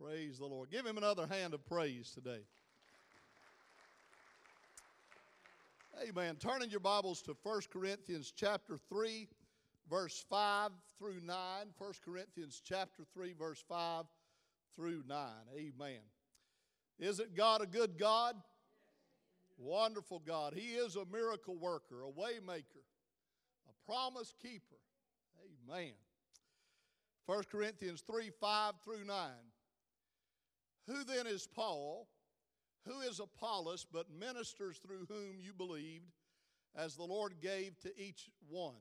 Praise the Lord. Give him another hand of praise today. Amen. Turning your Bibles to 1 Corinthians chapter 3, verse 5 through 9. 1 Corinthians chapter 3, verse 5 through 9. Amen. Isn't God a good God? Wonderful God. He is a miracle worker, a way maker, a promise keeper. Amen. 1 Corinthians 3 5 through 9. Who then is Paul? Who is Apollos but ministers through whom you believed, as the Lord gave to each one?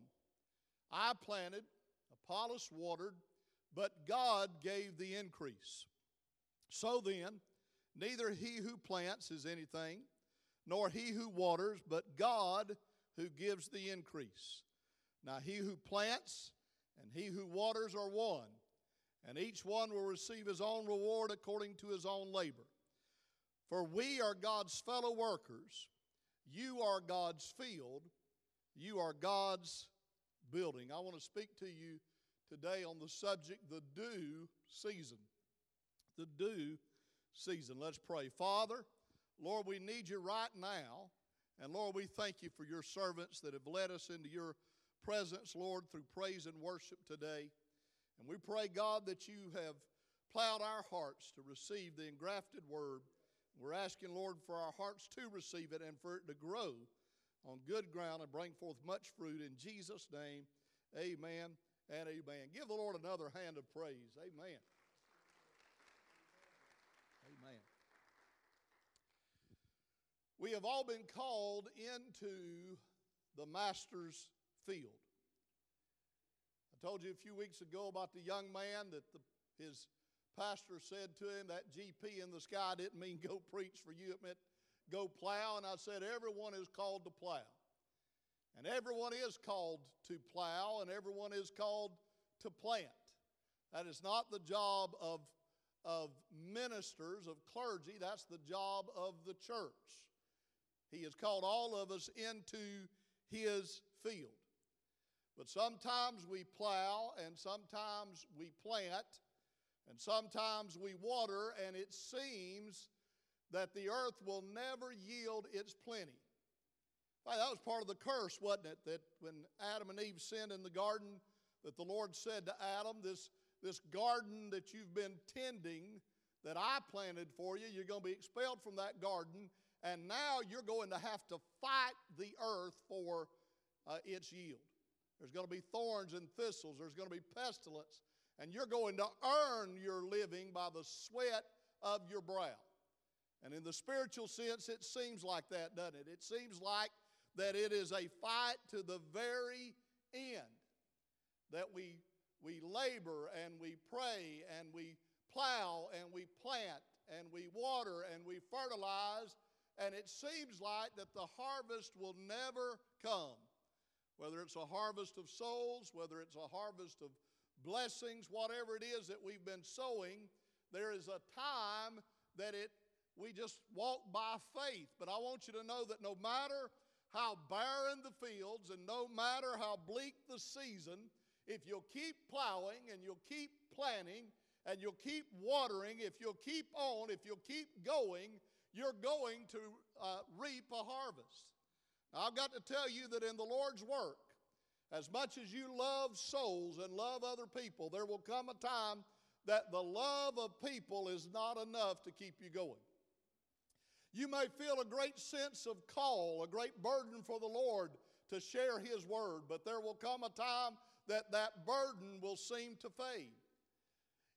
I planted, Apollos watered, but God gave the increase. So then, neither he who plants is anything, nor he who waters, but God who gives the increase. Now he who plants and he who waters are one and each one will receive his own reward according to his own labor. For we are God's fellow workers. You are God's field. You are God's building. I want to speak to you today on the subject the due season. The due season. Let's pray. Father, Lord, we need you right now. And Lord, we thank you for your servants that have led us into your presence, Lord, through praise and worship today. And we pray, God, that you have plowed our hearts to receive the engrafted word. We're asking, Lord, for our hearts to receive it and for it to grow on good ground and bring forth much fruit. In Jesus' name, amen and amen. Give the Lord another hand of praise. Amen. Amen. We have all been called into the Master's field told you a few weeks ago about the young man that the, his pastor said to him that GP in the sky didn't mean go preach for you, it meant go plow. And I said, everyone is called to plow. And everyone is called to plow, and everyone is called to plant. That is not the job of, of ministers, of clergy, that's the job of the church. He has called all of us into his field. But sometimes we plow, and sometimes we plant, and sometimes we water, and it seems that the earth will never yield its plenty. Well, that was part of the curse, wasn't it? That when Adam and Eve sinned in the garden, that the Lord said to Adam, This, this garden that you've been tending, that I planted for you, you're going to be expelled from that garden, and now you're going to have to fight the earth for uh, its yield. There's going to be thorns and thistles. There's going to be pestilence. And you're going to earn your living by the sweat of your brow. And in the spiritual sense, it seems like that, doesn't it? It seems like that it is a fight to the very end. That we, we labor and we pray and we plow and we plant and we water and we fertilize, and it seems like that the harvest will never come whether it's a harvest of souls, whether it's a harvest of blessings, whatever it is that we've been sowing, there is a time that it we just walk by faith. But I want you to know that no matter how barren the fields and no matter how bleak the season, if you'll keep plowing and you'll keep planting and you'll keep watering, if you'll keep on, if you'll keep going, you're going to uh, reap a harvest. I've got to tell you that in the Lord's work, as much as you love souls and love other people, there will come a time that the love of people is not enough to keep you going. You may feel a great sense of call, a great burden for the Lord to share His word, but there will come a time that that burden will seem to fade.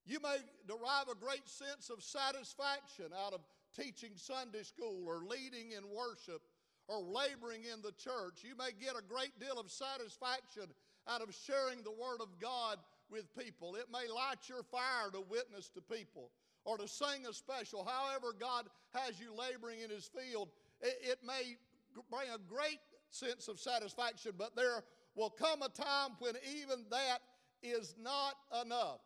You may derive a great sense of satisfaction out of teaching Sunday school or leading in worship or laboring in the church. You may get a great deal of satisfaction out of sharing the Word of God with people. It may light your fire to witness to people or to sing a special. However, God has you laboring in His field, it, it may bring a great sense of satisfaction, but there will come a time when even that is not enough.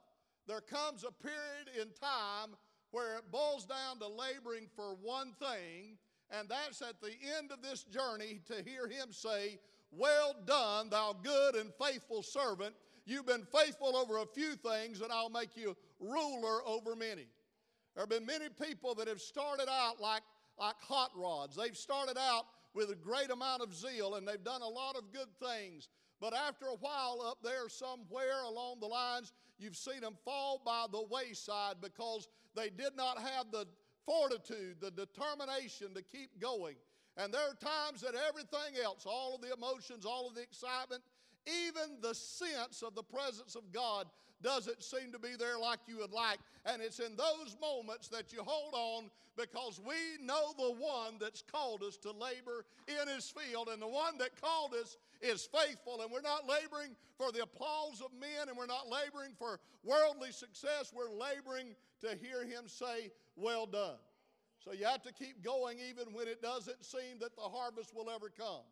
There comes a period in time where it boils down to laboring for one thing and that's at the end of this journey to hear him say, Well done, thou good and faithful servant. You've been faithful over a few things, and I'll make you ruler over many. There have been many people that have started out like, like hot rods. They've started out with a great amount of zeal and they've done a lot of good things. But after a while, up there somewhere along the lines, you've seen them fall by the wayside because they did not have the fortitude, the determination to keep going. And there are times that everything else, all of the emotions, all of the excitement, even the sense of the presence of God doesn't seem to be there like you would like. And it's in those moments that you hold on because we know the one that's called us to labor in his field. And the one that called us is faithful. And we're not laboring for the applause of men and we're not laboring for worldly success. We're laboring to hear him say, Well done. So you have to keep going even when it doesn't seem that the harvest will ever come.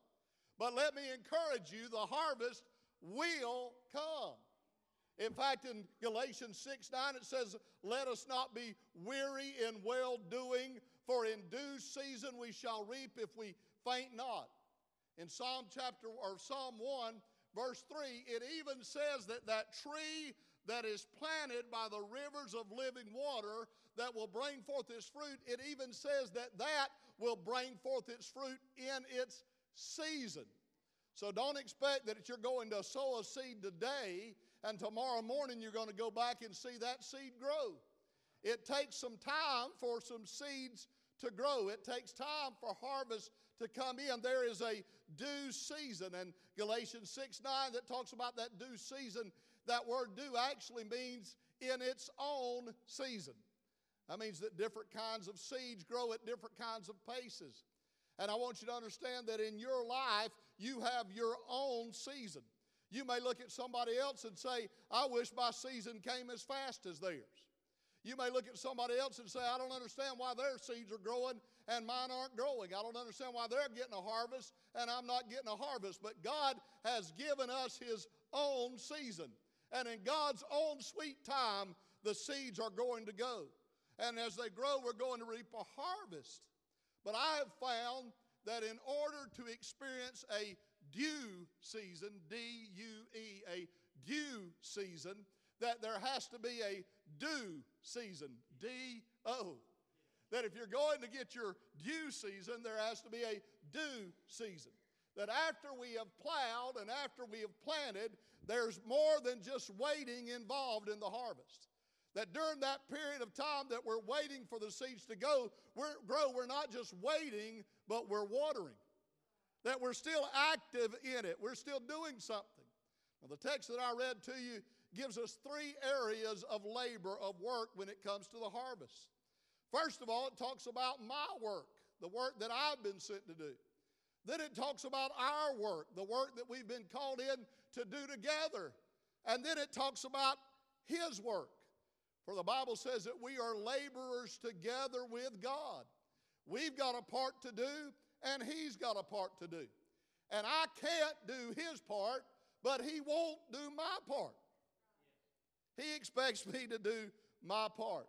But let me encourage you the harvest will come. In fact, in Galatians 6 9, it says, Let us not be weary in well doing, for in due season we shall reap if we faint not. In Psalm chapter or Psalm 1, verse 3, it even says that that tree that is planted by the rivers of living water that will bring forth its fruit, it even says that that will bring forth its fruit in its season. So don't expect that you're going to sow a seed today and tomorrow morning you're going to go back and see that seed grow. It takes some time for some seeds to grow. It takes time for harvest to come in. There is a due season, and Galatians 6 9 that talks about that due season. That word due actually means in its own season. That means that different kinds of seeds grow at different kinds of paces. And I want you to understand that in your life, you have your own season. You may look at somebody else and say, I wish my season came as fast as theirs. You may look at somebody else and say, I don't understand why their seeds are growing and mine aren't growing. I don't understand why they're getting a harvest and I'm not getting a harvest. But God has given us His own season. And in God's own sweet time, the seeds are going to go. And as they grow, we're going to reap a harvest. But I have found that in order to experience a due season, D U E, a due season, that there has to be a due season, D O. That if you're going to get your due season, there has to be a due season. That after we have plowed and after we have planted, there's more than just waiting involved in the harvest. That during that period of time that we're waiting for the seeds to go, we're, grow, we're not just waiting, but we're watering. That we're still active in it, we're still doing something. Now, the text that I read to you gives us three areas of labor, of work when it comes to the harvest. First of all, it talks about my work, the work that I've been sent to do. Then it talks about our work, the work that we've been called in to do together. And then it talks about His work. For the Bible says that we are laborers together with God. We've got a part to do, and He's got a part to do. And I can't do His part, but He won't do my part. He expects me to do my part.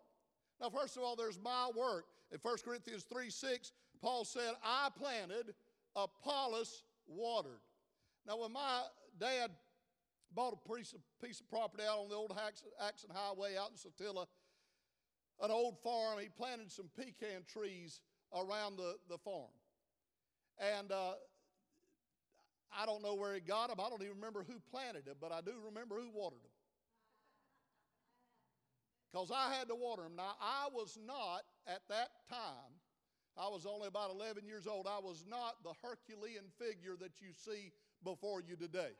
Now, first of all, there's my work. In 1 Corinthians 3 6, Paul said, I planted, Apollos watered. Now, when my dad bought a piece of, piece of property out on the old Axson Highway out in Satilla, an old farm. He planted some pecan trees around the, the farm. And uh, I don't know where he got them. I don't even remember who planted them, but I do remember who watered them. Because I had to water them. Now, I was not, at that time, I was only about 11 years old, I was not the Herculean figure that you see before you today.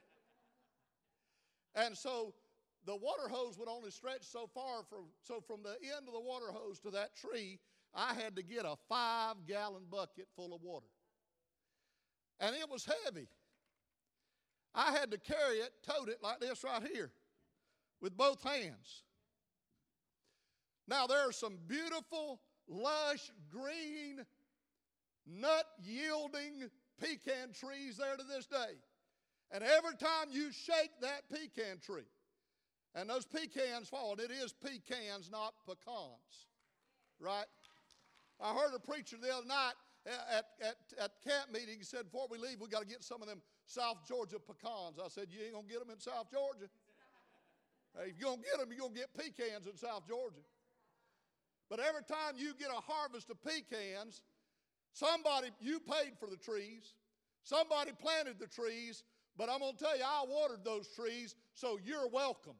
And so the water hose would only stretch so far from so from the end of the water hose to that tree, I had to get a five gallon bucket full of water. And it was heavy. I had to carry it, tote it like this right here with both hands. Now, there are some beautiful, lush, green, nut yielding pecan trees there to this day. And every time you shake that pecan tree, and those pecans fall, it is pecans, not pecans, right? I heard a preacher the other night at, at, at camp meeting. He said, Before we leave, we got to get some of them South Georgia pecans. I said, You ain't going to get them in South Georgia. Hey, if you're going to get them, you're going to get pecans in South Georgia. But every time you get a harvest of pecans, somebody, you paid for the trees, somebody planted the trees, but I'm going to tell you, I watered those trees, so you're welcome.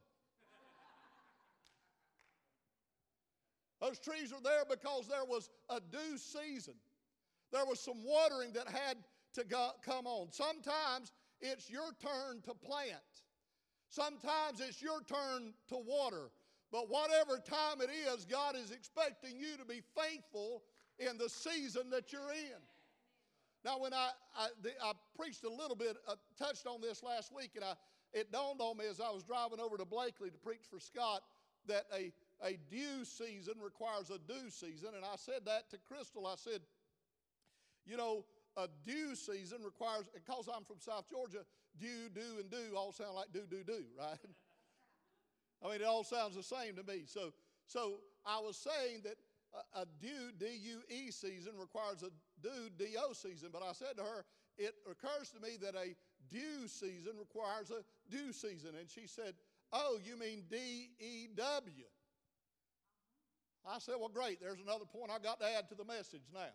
Those trees are there because there was a due season. There was some watering that had to go, come on. Sometimes it's your turn to plant. Sometimes it's your turn to water. But whatever time it is, God is expecting you to be faithful in the season that you're in. Now, when I, I, I preached a little bit, uh, touched on this last week, and I, it dawned on me as I was driving over to Blakely to preach for Scott that a, a due season requires a due season. And I said that to Crystal. I said, you know, a due season requires, because I'm from South Georgia, due, do, and do all sound like do, do, do, right? I mean, it all sounds the same to me. So, so I was saying that a, a due, D U E season requires a due, D O season. But I said to her, it occurs to me that a due season requires a due season. And she said, Oh, you mean D E W? I said, Well, great. There's another point I got to add to the message now.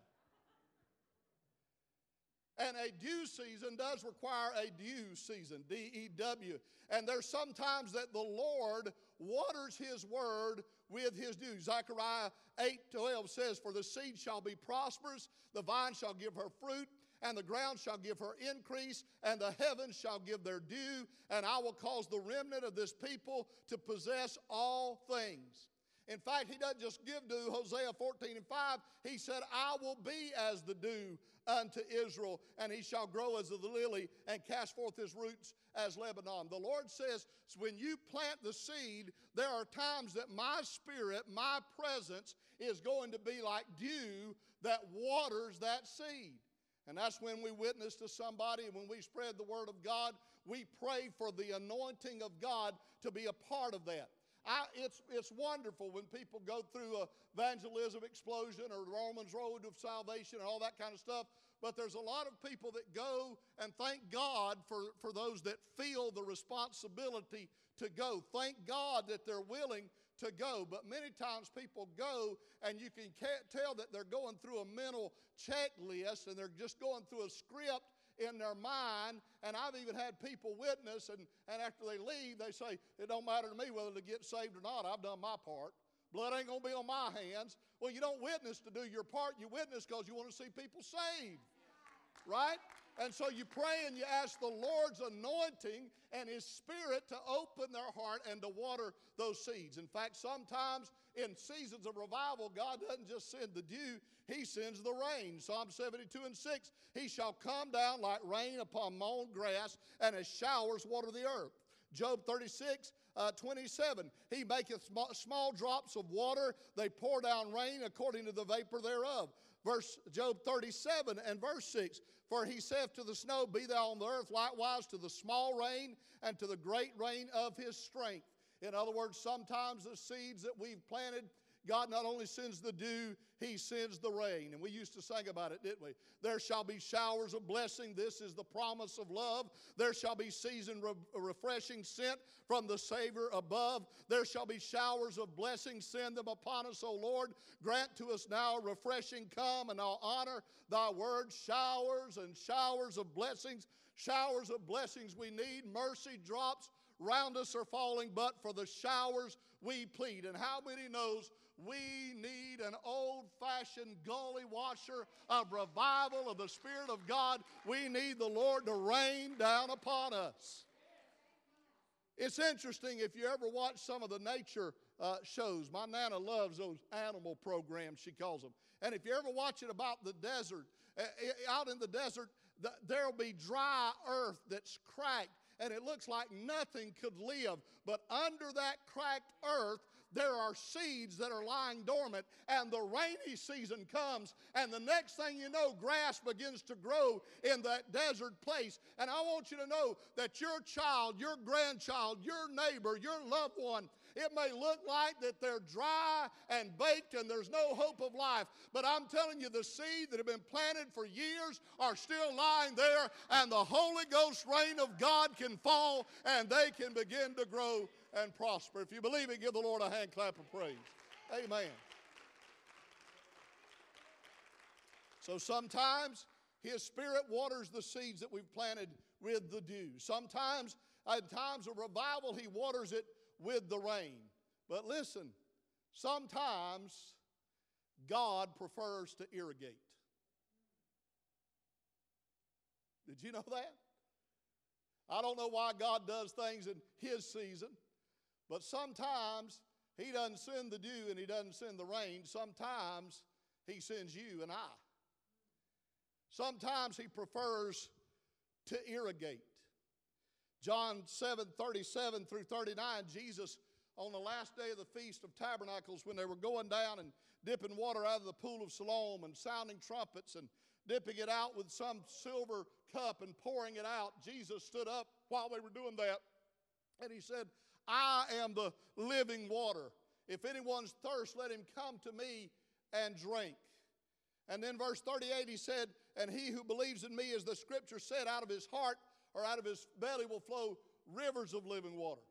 And a dew season does require a dew season, D E W. And there's sometimes that the Lord waters his word with his dew. Zechariah 8 12 says, For the seed shall be prosperous, the vine shall give her fruit, and the ground shall give her increase, and the heavens shall give their dew, and I will cause the remnant of this people to possess all things. In fact, he doesn't just give dew, Hosea 14 and 5. He said, I will be as the dew unto Israel, and he shall grow as the lily and cast forth his roots as Lebanon. The Lord says, when you plant the seed, there are times that my spirit, my presence, is going to be like dew that waters that seed. And that's when we witness to somebody, and when we spread the word of God, we pray for the anointing of God to be a part of that. I, it's, it's wonderful when people go through a evangelism explosion or Romans Road of Salvation and all that kind of stuff. But there's a lot of people that go and thank God for, for those that feel the responsibility to go. Thank God that they're willing to go. But many times people go and you can tell that they're going through a mental checklist and they're just going through a script in their mind. And I've even had people witness, and, and after they leave, they say, It don't matter to me whether to get saved or not. I've done my part. Blood ain't going to be on my hands. Well, you don't witness to do your part. You witness because you want to see people saved. Right? And so you pray and you ask the Lord's anointing and His Spirit to open their heart and to water those seeds. In fact, sometimes in seasons of revival, God doesn't just send the dew, he sends the rain. Psalm 72 and 6 He shall come down like rain upon mown grass, and as showers water the earth. Job 36, uh, 27. He maketh small, small drops of water, they pour down rain according to the vapor thereof. Verse Job 37 and verse 6. For he saith to the snow, Be thou on the earth, likewise to the small rain and to the great rain of his strength. In other words, sometimes the seeds that we've planted God not only sends the dew, He sends the rain. And we used to sing about it, didn't we? There shall be showers of blessing. This is the promise of love. There shall be season re- refreshing sent from the Savior above. There shall be showers of blessing. Send them upon us, O Lord. Grant to us now refreshing come, and I'll honor thy word. Showers and showers of blessings. Showers of blessings we need. Mercy drops round us are falling, but for the showers we plead. And how many knows we need an old fashioned gully washer of revival of the Spirit of God. We need the Lord to rain down upon us. It's interesting if you ever watch some of the nature uh, shows. My Nana loves those animal programs, she calls them. And if you ever watch it about the desert, uh, out in the desert, the, there'll be dry earth that's cracked and it looks like nothing could live. But under that cracked earth, there are seeds that are lying dormant, and the rainy season comes, and the next thing you know, grass begins to grow in that desert place. And I want you to know that your child, your grandchild, your neighbor, your loved one, it may look like that they're dry and baked and there's no hope of life, but I'm telling you, the seed that have been planted for years are still lying there, and the Holy Ghost rain of God can fall and they can begin to grow and prosper. If you believe it, give the Lord a hand clap of praise. Amen. So sometimes His Spirit waters the seeds that we've planted with the dew. Sometimes, at times of revival, He waters it with the rain. But listen, sometimes God prefers to irrigate. Did you know that? I don't know why God does things in His season, but sometimes He doesn't send the dew and He doesn't send the rain. Sometimes He sends you and I. Sometimes He prefers to irrigate. John 7 37 through 39, Jesus, on the last day of the Feast of Tabernacles, when they were going down and dipping water out of the pool of Siloam and sounding trumpets and dipping it out with some silver cup and pouring it out, Jesus stood up while they were doing that and he said, I am the living water. If anyone's thirst, let him come to me and drink. And then verse 38, he said, And he who believes in me, as the scripture said, out of his heart or out of his belly will flow rivers of living water.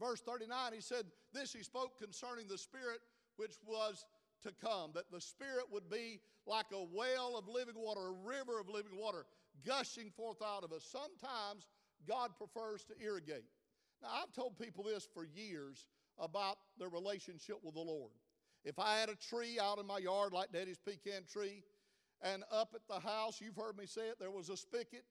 Verse 39, he said, This he spoke concerning the Spirit which was to come, that the Spirit would be like a well of living water, a river of living water gushing forth out of us. Sometimes God prefers to irrigate. Now, I've told people this for years about their relationship with the Lord. If I had a tree out in my yard like Daddy's pecan tree, and up at the house, you've heard me say it, there was a spigot,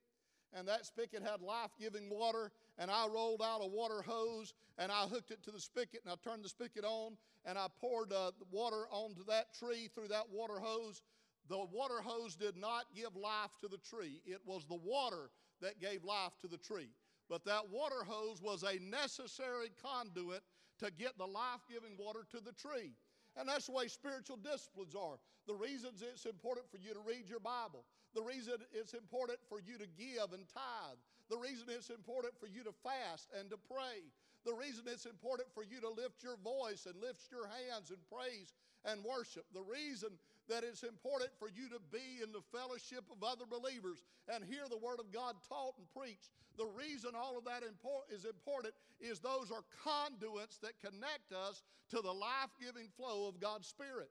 and that spigot had life giving water, and I rolled out a water hose and I hooked it to the spigot and I turned the spigot on and I poured uh, water onto that tree through that water hose. The water hose did not give life to the tree, it was the water that gave life to the tree. But that water hose was a necessary conduit to get the life giving water to the tree. And that's the way spiritual disciplines are. The reasons it's important for you to read your Bible, the reason it's important for you to give and tithe, the reason it's important for you to fast and to pray, the reason it's important for you to lift your voice and lift your hands and praise and worship, the reason that it's important for you to be in the fellowship of other believers and hear the Word of God taught and preached. The reason all of that is important is those are conduits that connect us to the life giving flow of God's Spirit.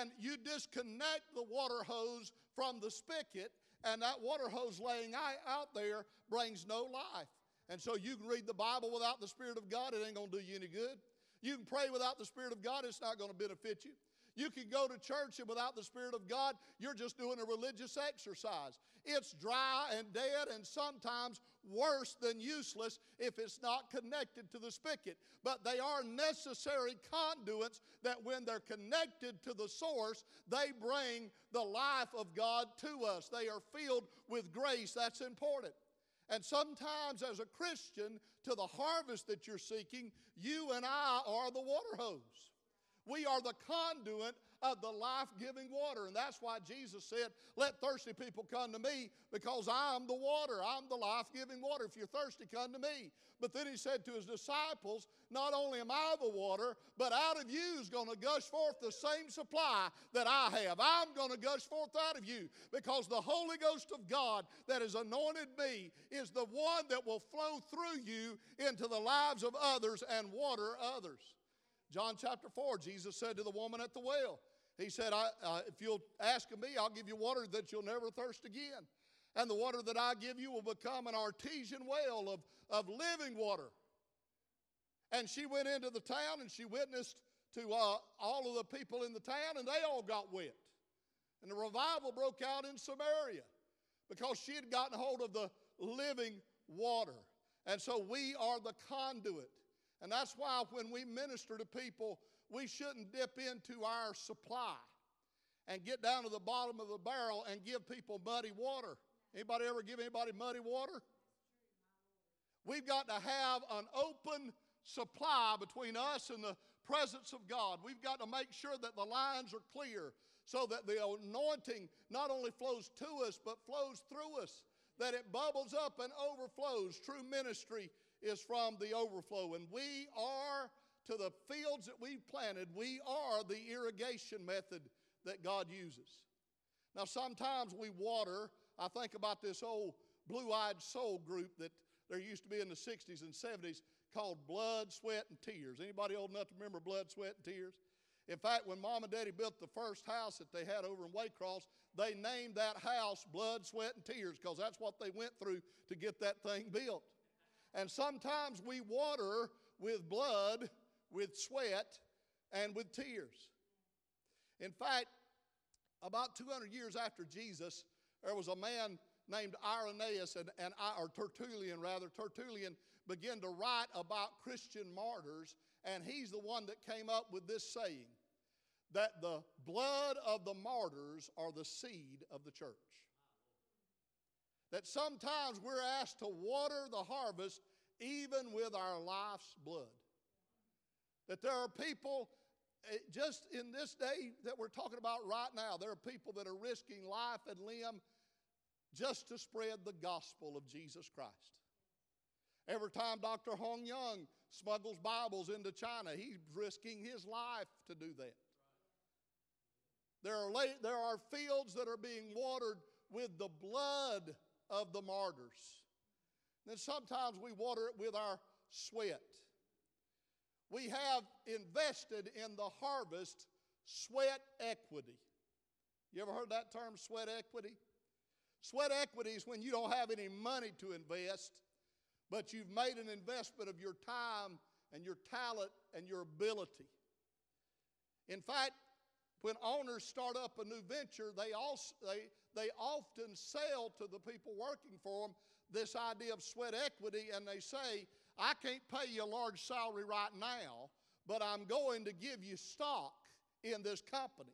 And you disconnect the water hose from the spigot, and that water hose laying out there brings no life. And so you can read the Bible without the Spirit of God, it ain't to do you any good. You can pray without the Spirit of God, it's not to benefit you. You can go to church and without the Spirit of God, you're just doing a religious exercise. It's dry and dead and sometimes worse than useless if it's not connected to the spigot. But they are necessary conduits that when they're connected to the source, they bring the life of God to us. They are filled with grace. That's important. And sometimes, as a Christian, to the harvest that you're seeking, you and I are the water hose. We are the conduit of the life giving water. And that's why Jesus said, Let thirsty people come to me because I'm the water. I'm the life giving water. If you're thirsty, come to me. But then he said to his disciples, Not only am I the water, but out of you is going to gush forth the same supply that I have. I'm going to gush forth out of you because the Holy Ghost of God that has anointed me is the one that will flow through you into the lives of others and water others. John chapter 4, Jesus said to the woman at the well, He said, uh, If you'll ask of me, I'll give you water that you'll never thirst again. And the water that I give you will become an artesian well of, of living water. And she went into the town and she witnessed to uh, all of the people in the town, and they all got wet. And the revival broke out in Samaria because she had gotten hold of the living water. And so we are the conduit. And that's why when we minister to people, we shouldn't dip into our supply and get down to the bottom of the barrel and give people muddy water. Anybody ever give anybody muddy water? We've got to have an open supply between us and the presence of God. We've got to make sure that the lines are clear so that the anointing not only flows to us but flows through us, that it bubbles up and overflows. True ministry is from the overflow. And we are, to the fields that we've planted, we are the irrigation method that God uses. Now, sometimes we water. I think about this old blue eyed soul group that there used to be in the 60s and 70s called Blood, Sweat, and Tears. Anybody old enough to remember Blood, Sweat, and Tears? In fact, when mom and daddy built the first house that they had over in Waycross, they named that house Blood, Sweat, and Tears because that's what they went through to get that thing built. And sometimes we water with blood, with sweat, and with tears. In fact, about 200 years after Jesus, there was a man named Irenaeus, and, and, or Tertullian rather. Tertullian began to write about Christian martyrs, and he's the one that came up with this saying that the blood of the martyrs are the seed of the church. That sometimes we're asked to water the harvest even with our life's blood. That there are people, eh, just in this day that we're talking about right now, there are people that are risking life and limb just to spread the gospel of Jesus Christ. Every time Dr. Hong Young smuggles Bibles into China, he's risking his life to do that. There are, la- there are fields that are being watered with the blood of the martyrs. Then sometimes we water it with our sweat. We have invested in the harvest sweat equity. You ever heard that term, sweat equity? Sweat equity is when you don't have any money to invest, but you've made an investment of your time and your talent and your ability. In fact, when owners start up a new venture, they, also, they, they often sell to the people working for them this idea of sweat equity, and they say, I can't pay you a large salary right now, but I'm going to give you stock in this company.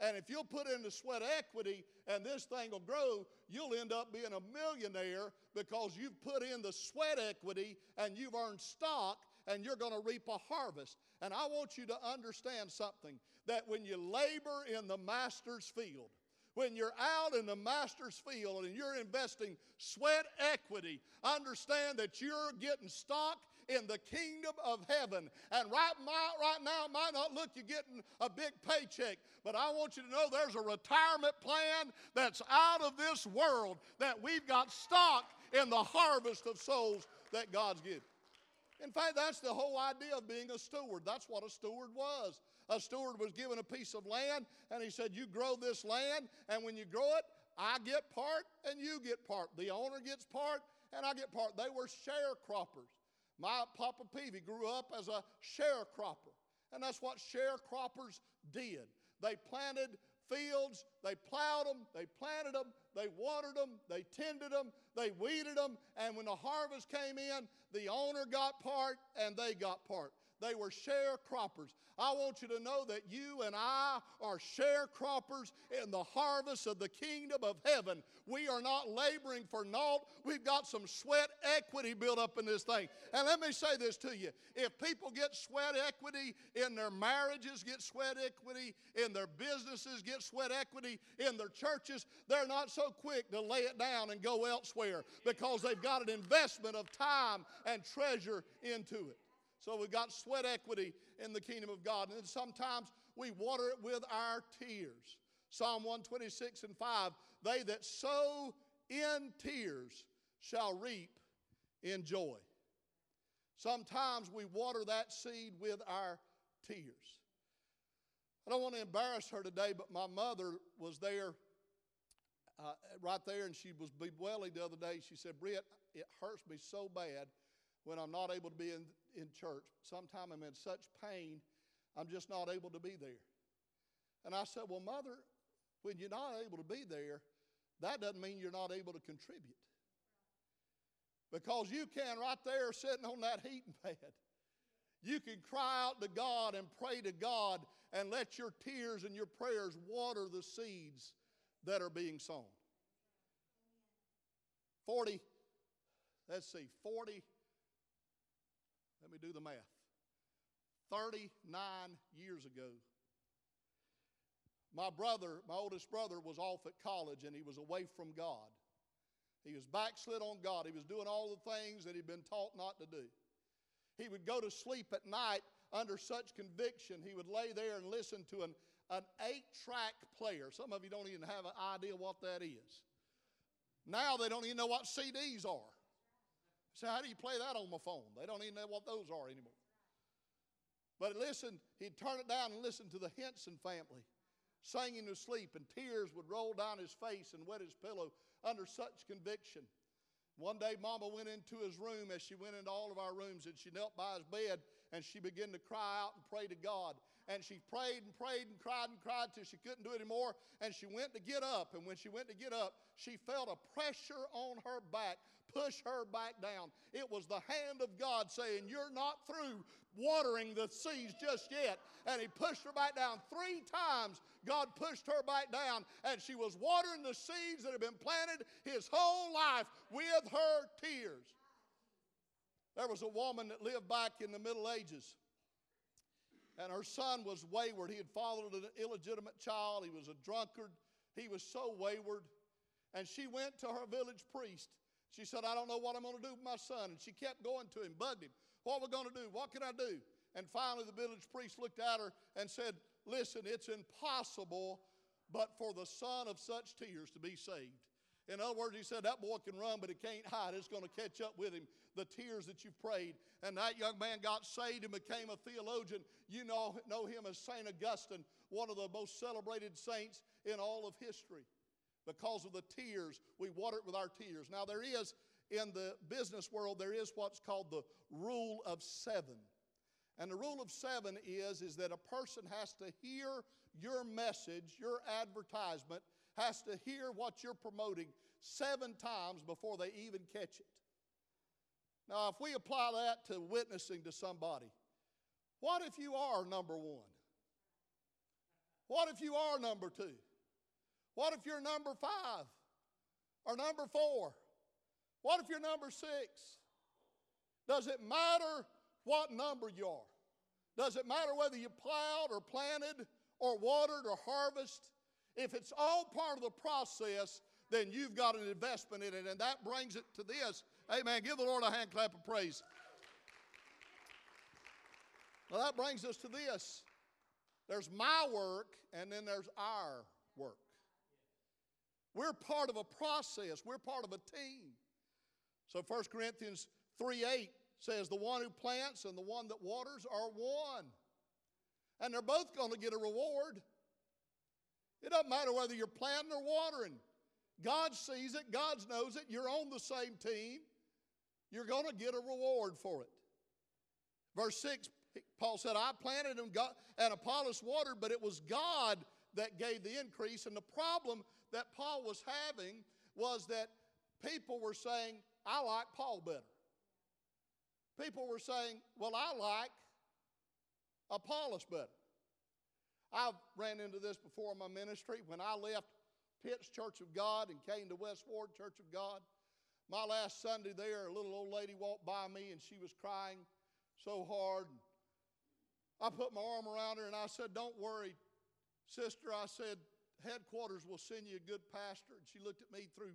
And if you'll put in the sweat equity and this thing will grow, you'll end up being a millionaire because you've put in the sweat equity and you've earned stock and you're going to reap a harvest. And I want you to understand something that when you labor in the master's field, when you're out in the master's field and you're investing sweat equity, understand that you're getting stock in the kingdom of heaven. And right, right now, it might not look you're getting a big paycheck, but I want you to know there's a retirement plan that's out of this world, that we've got stock in the harvest of souls that God's given. In fact, that's the whole idea of being a steward. That's what a steward was. A steward was given a piece of land, and he said, You grow this land, and when you grow it, I get part and you get part. The owner gets part and I get part. They were sharecroppers. My Papa Peavy grew up as a sharecropper, and that's what sharecroppers did. They planted fields, they plowed them, they planted them, they watered them, they tended them, they weeded them, and when the harvest came in, the owner got part and they got part. They were sharecroppers. I want you to know that you and I are sharecroppers in the harvest of the kingdom of heaven. We are not laboring for naught. We've got some sweat equity built up in this thing. And let me say this to you if people get sweat equity in their marriages, get sweat equity in their businesses, get sweat equity in their churches, they're not so quick to lay it down and go elsewhere because they've got an investment of time and treasure into it. So we've got sweat equity in the kingdom of God. And sometimes we water it with our tears. Psalm 126 and 5 They that sow in tears shall reap in joy. Sometimes we water that seed with our tears. I don't want to embarrass her today, but my mother was there, uh, right there, and she was bewailing the other day. She said, Britt, it hurts me so bad when I'm not able to be in, in church. Sometimes I'm in such pain, I'm just not able to be there. And I said, Well, Mother, when you're not able to be there, that doesn't mean you're not able to contribute. Because you can, right there, sitting on that heating pad, you can cry out to God and pray to God and let your tears and your prayers water the seeds that are being sown. 40, let's see, 40 let me do the math. 39 years ago, my brother, my oldest brother, was off at college and he was away from God. He was backslid on God. He was doing all the things that he'd been taught not to do. He would go to sleep at night under such conviction. He would lay there and listen to an, an eight track player. Some of you don't even have an idea what that is. Now they don't even know what CDs are. So, how do you play that on my phone? They don't even know what those are anymore. But listen, he'd turn it down and listen to the Henson family singing to sleep, and tears would roll down his face and wet his pillow under such conviction. One day, Mama went into his room as she went into all of our rooms, and she knelt by his bed and she began to cry out and pray to God. And she prayed and prayed and cried and cried till she couldn't do it anymore. And she went to get up. And when she went to get up, she felt a pressure on her back push her back down. It was the hand of God saying, You're not through watering the seeds just yet. And He pushed her back down. Three times God pushed her back down, and she was watering the seeds that had been planted His whole life with her tears. There was a woman that lived back in the Middle Ages and her son was wayward. He had fathered an illegitimate child. He was a drunkard. He was so wayward. And she went to her village priest she said, I don't know what I'm going to do with my son. And she kept going to him, bugged him. What are we going to do? What can I do? And finally, the village priest looked at her and said, Listen, it's impossible but for the son of such tears to be saved. In other words, he said, That boy can run, but he can't hide. It's going to catch up with him, the tears that you've prayed. And that young man got saved and became a theologian. You know, know him as St. Augustine, one of the most celebrated saints in all of history because of the tears. We water it with our tears. Now, there is, in the business world, there is what's called the rule of seven. And the rule of seven is, is that a person has to hear your message, your advertisement, has to hear what you're promoting seven times before they even catch it. Now, if we apply that to witnessing to somebody, what if you are number one? What if you are number two? What if you're number five or number four? What if you're number six? Does it matter what number you are? Does it matter whether you plowed or planted or watered or harvested? If it's all part of the process, then you've got an investment in it. And that brings it to this. Amen. Give the Lord a hand clap of praise. Now that brings us to this. There's my work, and then there's our work. We're part of a process, we're part of a team. So 1 Corinthians 3 8 says, The one who plants and the one that waters are one. And they're both going to get a reward. It doesn't matter whether you're planting or watering. God sees it, God knows it, you're on the same team. You're going to get a reward for it. Verse 6, Paul said, I planted and, God, and Apollos watered, but it was God that gave the increase. And the problem that Paul was having was that people were saying, I like Paul better. People were saying, Well, I like Apollos better. I've ran into this before in my ministry. When I left Pitt's Church of God and came to West Ward Church of God, my last Sunday there, a little old lady walked by me and she was crying so hard. I put my arm around her and I said, Don't worry, sister. I said, headquarters will send you a good pastor. And she looked at me through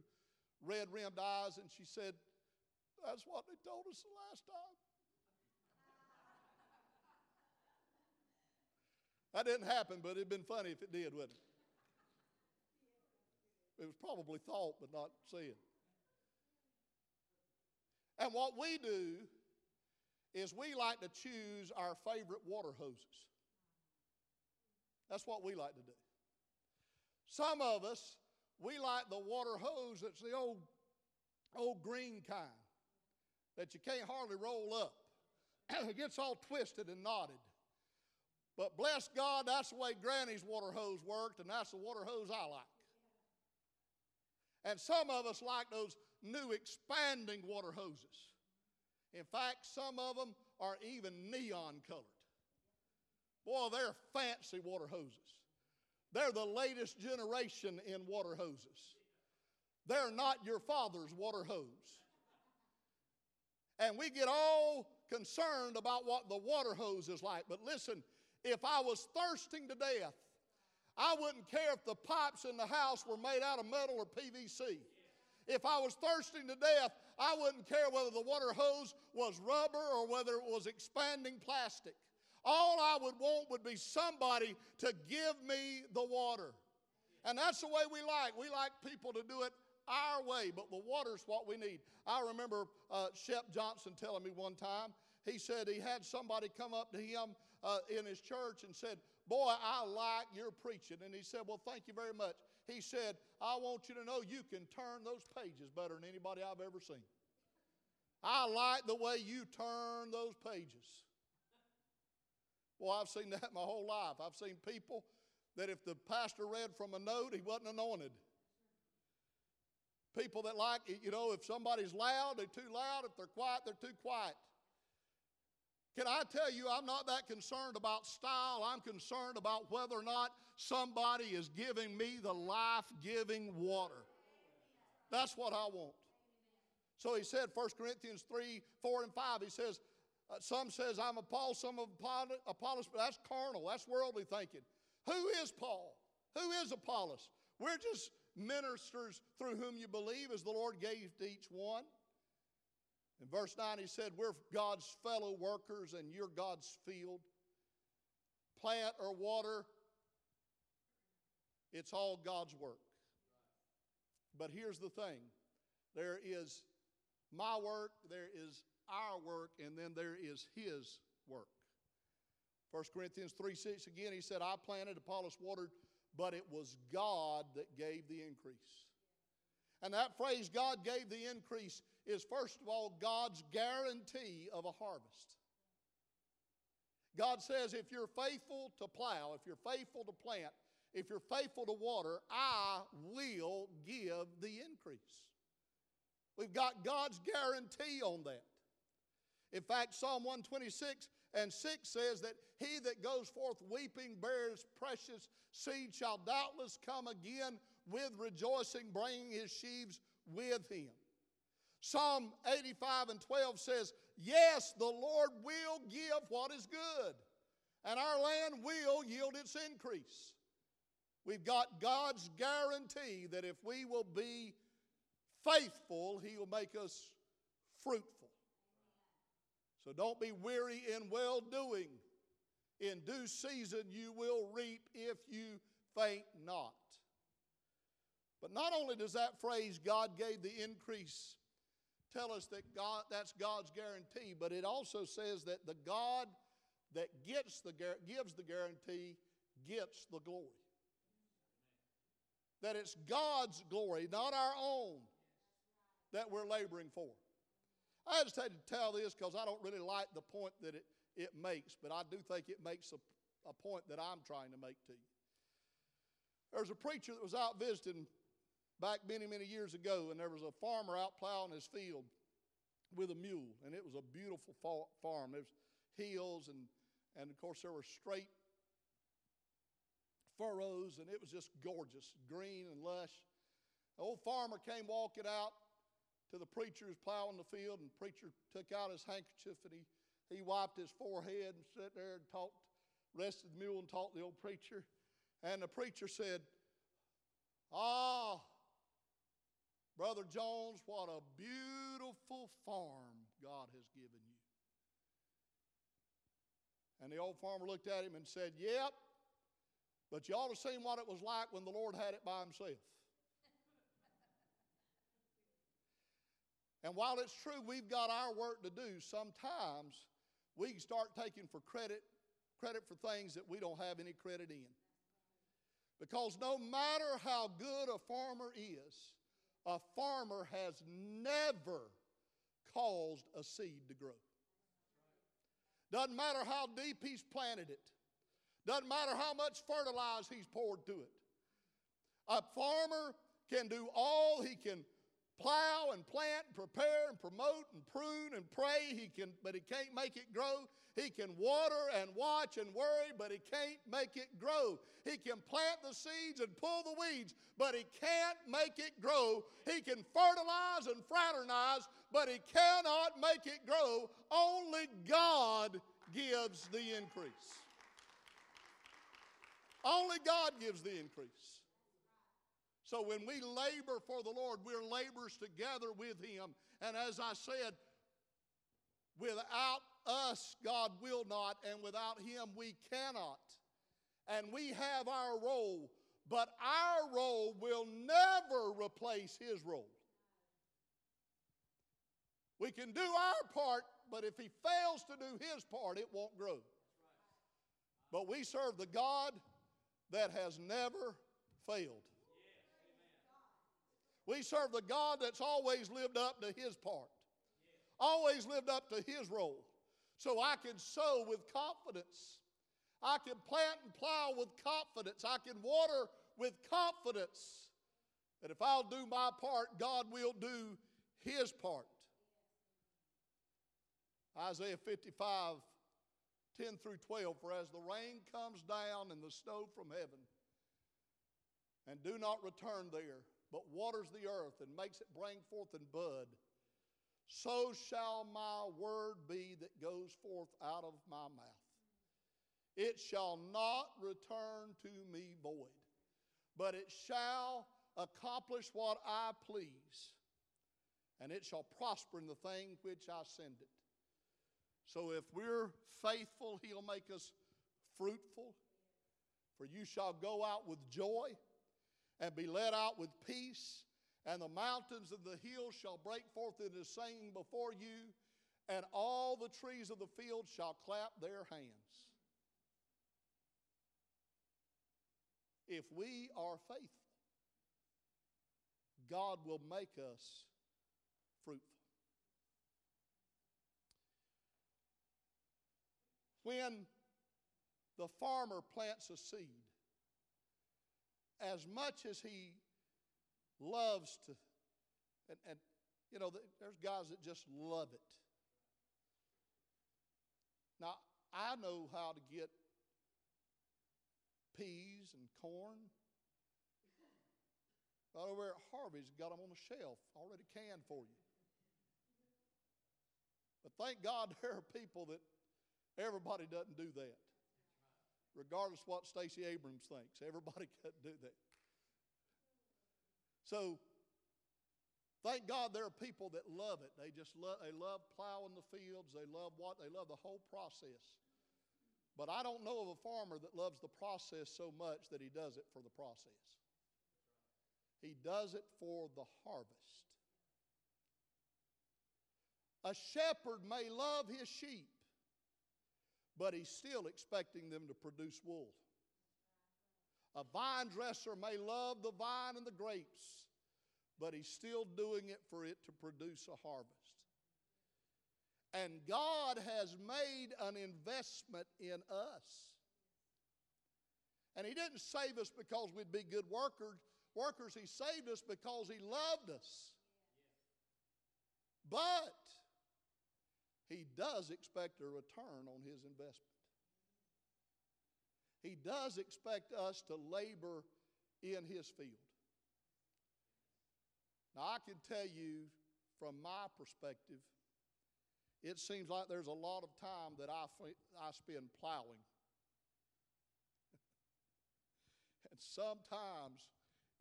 red rimmed eyes and she said, That's what they told us the last time. that didn't happen, but it'd been funny if it did, wouldn't it? It was probably thought, but not said. And what we do is we like to choose our favorite water hoses. That's what we like to do. Some of us, we like the water hose that's the old, old green kind that you can't hardly roll up. it gets all twisted and knotted. But bless God, that's the way Granny's water hose worked, and that's the water hose I like. And some of us like those new expanding water hoses. In fact, some of them are even neon colored. Boy, they're fancy water hoses. They're the latest generation in water hoses. They're not your father's water hose. And we get all concerned about what the water hose is like. But listen, if I was thirsting to death, I wouldn't care if the pipes in the house were made out of metal or PVC. If I was thirsting to death, I wouldn't care whether the water hose was rubber or whether it was expanding plastic. All I would want would be somebody to give me the water. And that's the way we like. We like people to do it our way, but the water's what we need. I remember uh, Shep Johnson telling me one time, he said he had somebody come up to him uh, in his church and said, Boy, I like your preaching. And he said, Well, thank you very much. He said, I want you to know you can turn those pages better than anybody I've ever seen. I like the way you turn those pages. Well, I've seen that my whole life. I've seen people that if the pastor read from a note, he wasn't anointed. People that like, you know, if somebody's loud, they're too loud. If they're quiet, they're too quiet. Can I tell you, I'm not that concerned about style. I'm concerned about whether or not somebody is giving me the life giving water. That's what I want. So he said, 1 Corinthians 3 4 and 5, he says, uh, some says I'm a Paul, some of Apollos, but that's carnal, that's worldly thinking. Who is Paul? Who is Apollos? We're just ministers through whom you believe, as the Lord gave to each one. In verse 9, he said, We're God's fellow workers and you're God's field. Plant or water, it's all God's work. But here's the thing there is my work, there is our work, and then there is His work. 1 Corinthians 3 6 again, he said, I planted, Apollos watered, but it was God that gave the increase. And that phrase, God gave the increase, is first of all God's guarantee of a harvest. God says, if you're faithful to plow, if you're faithful to plant, if you're faithful to water, I will give the increase. We've got God's guarantee on that. In fact, Psalm 126 and 6 says that he that goes forth weeping bears precious seed shall doubtless come again with rejoicing, bringing his sheaves with him. Psalm 85 and 12 says, Yes, the Lord will give what is good, and our land will yield its increase. We've got God's guarantee that if we will be faithful, He will make us fruitful. So don't be weary in well doing. In due season you will reap if you faint not. But not only does that phrase, God gave the increase, tell us that God, that's God's guarantee, but it also says that the God that gets the, gives the guarantee gets the glory. That it's God's glory, not our own, that we're laboring for. I hesitate to tell this because I don't really like the point that it, it makes, but I do think it makes a, a point that I'm trying to make to you. There was a preacher that was out visiting back many, many years ago, and there was a farmer out plowing his field with a mule, and it was a beautiful farm. There was hills, and, and of course, there were straight furrows, and it was just gorgeous, green and lush. The old farmer came walking out to the preacher who's plowing the field, and the preacher took out his handkerchief and he, he wiped his forehead and sat there and talked, rested the mule and talked to the old preacher. And the preacher said, Ah, Brother Jones, what a beautiful farm God has given you. And the old farmer looked at him and said, Yep, but you ought to seen what it was like when the Lord had it by himself. And while it's true we've got our work to do, sometimes we can start taking for credit credit for things that we don't have any credit in. Because no matter how good a farmer is, a farmer has never caused a seed to grow. Doesn't matter how deep he's planted it. Doesn't matter how much fertilizer he's poured to it. A farmer can do all he can plow and plant and prepare and promote and prune and pray. He can, but he can't make it grow. He can water and watch and worry, but he can't make it grow. He can plant the seeds and pull the weeds, but he can't make it grow. He can fertilize and fraternize, but he cannot make it grow. Only God gives the increase. Only God gives the increase. So when we labor for the Lord, we're laborers together with Him. And as I said, without us, God will not, and without Him, we cannot. And we have our role, but our role will never replace His role. We can do our part, but if He fails to do His part, it won't grow. But we serve the God that has never failed. We serve the God that's always lived up to his part, always lived up to his role. So I can sow with confidence. I can plant and plow with confidence. I can water with confidence that if I'll do my part, God will do his part. Isaiah 55, 10 through 12 For as the rain comes down and the snow from heaven, and do not return there, but waters the earth and makes it bring forth and bud, so shall my word be that goes forth out of my mouth. It shall not return to me void, but it shall accomplish what I please, and it shall prosper in the thing which I send it. So if we're faithful, He'll make us fruitful. For you shall go out with joy and be led out with peace, and the mountains and the hills shall break forth into singing before you, and all the trees of the field shall clap their hands. If we are faithful, God will make us fruitful. When the farmer plants a seed, as much as he loves to, and, and you know, there's guys that just love it. Now, I know how to get peas and corn. Right over at Harvey's, got them on the shelf, already canned for you. But thank God there are people that Everybody doesn't do that. Regardless what Stacey Abrams thinks, everybody can do that. So, thank God there are people that love it. They just love, they love plowing the fields. They love what? They love the whole process. But I don't know of a farmer that loves the process so much that he does it for the process. He does it for the harvest. A shepherd may love his sheep, but he's still expecting them to produce wool. A vine dresser may love the vine and the grapes, but he's still doing it for it to produce a harvest. And God has made an investment in us. And he didn't save us because we'd be good workers. Workers, he saved us because he loved us. But he does expect a return on his investment. He does expect us to labor in his field. Now, I can tell you from my perspective, it seems like there's a lot of time that I, I spend plowing. and sometimes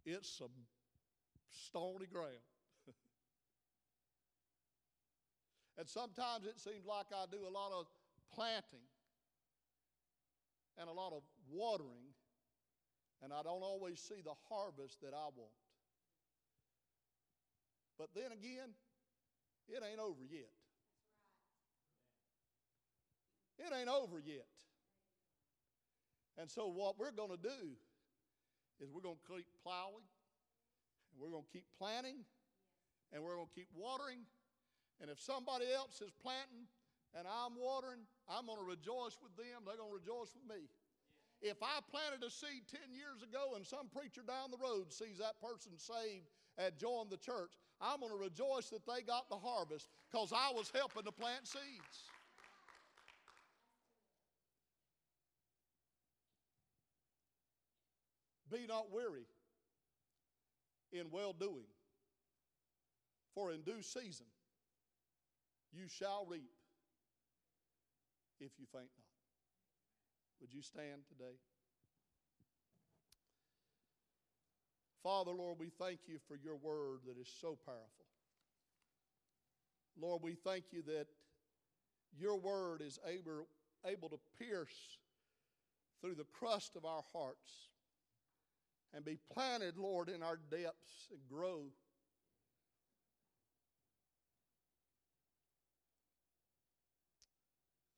it's some stony ground. And sometimes it seems like I do a lot of planting and a lot of watering, and I don't always see the harvest that I want. But then again, it ain't over yet. It ain't over yet. And so, what we're going to do is we're going to keep plowing, and we're going to keep planting, and we're going to keep watering, and if somebody else is planting and I'm watering, I'm going to rejoice with them. They're going to rejoice with me. If I planted a seed 10 years ago and some preacher down the road sees that person saved and joined the church, I'm going to rejoice that they got the harvest because I was helping to plant seeds. Be not weary in well doing, for in due season you shall reap if you faint not. Would you stand today? Father, Lord, we thank you for your word that is so powerful. Lord, we thank you that your word is able, able to pierce through the crust of our hearts and be planted, Lord, in our depths and grow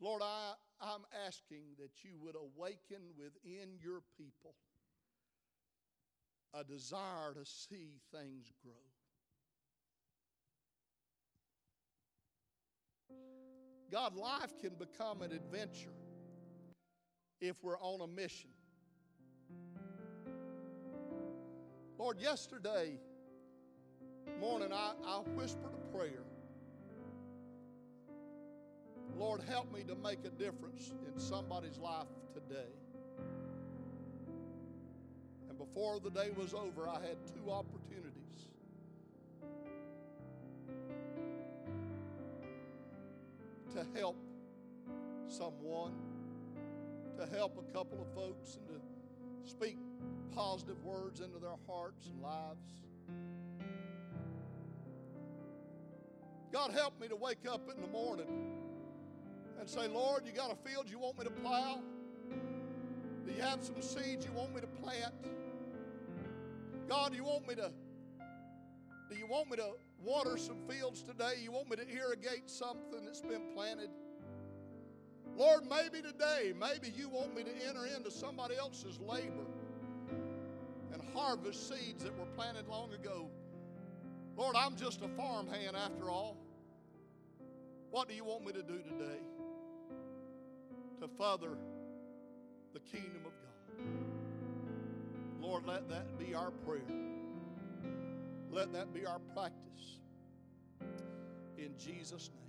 Lord, I, I'm asking that you would awaken within your people a desire to see things grow. God, life can become an adventure if we're on a mission. Lord, yesterday morning I, I whispered a prayer. Lord, help me to make a difference in somebody's life today. And before the day was over, I had two opportunities. To help someone, to help a couple of folks, and to speak positive words into their hearts and lives. God, help me to wake up in the morning and say, Lord, you got a field you want me to plow? Do you have some seeds you want me to plant? God, you want me to do you want me to water some fields today? You want me to irrigate something that's been planted? Lord, maybe today, maybe you want me to enter into somebody else's labor and harvest seeds that were planted long ago. Lord, I'm just a farmhand after all. What do you want me to do today? To further the kingdom of God. Lord, let that be our prayer. Let that be our practice. In Jesus' name.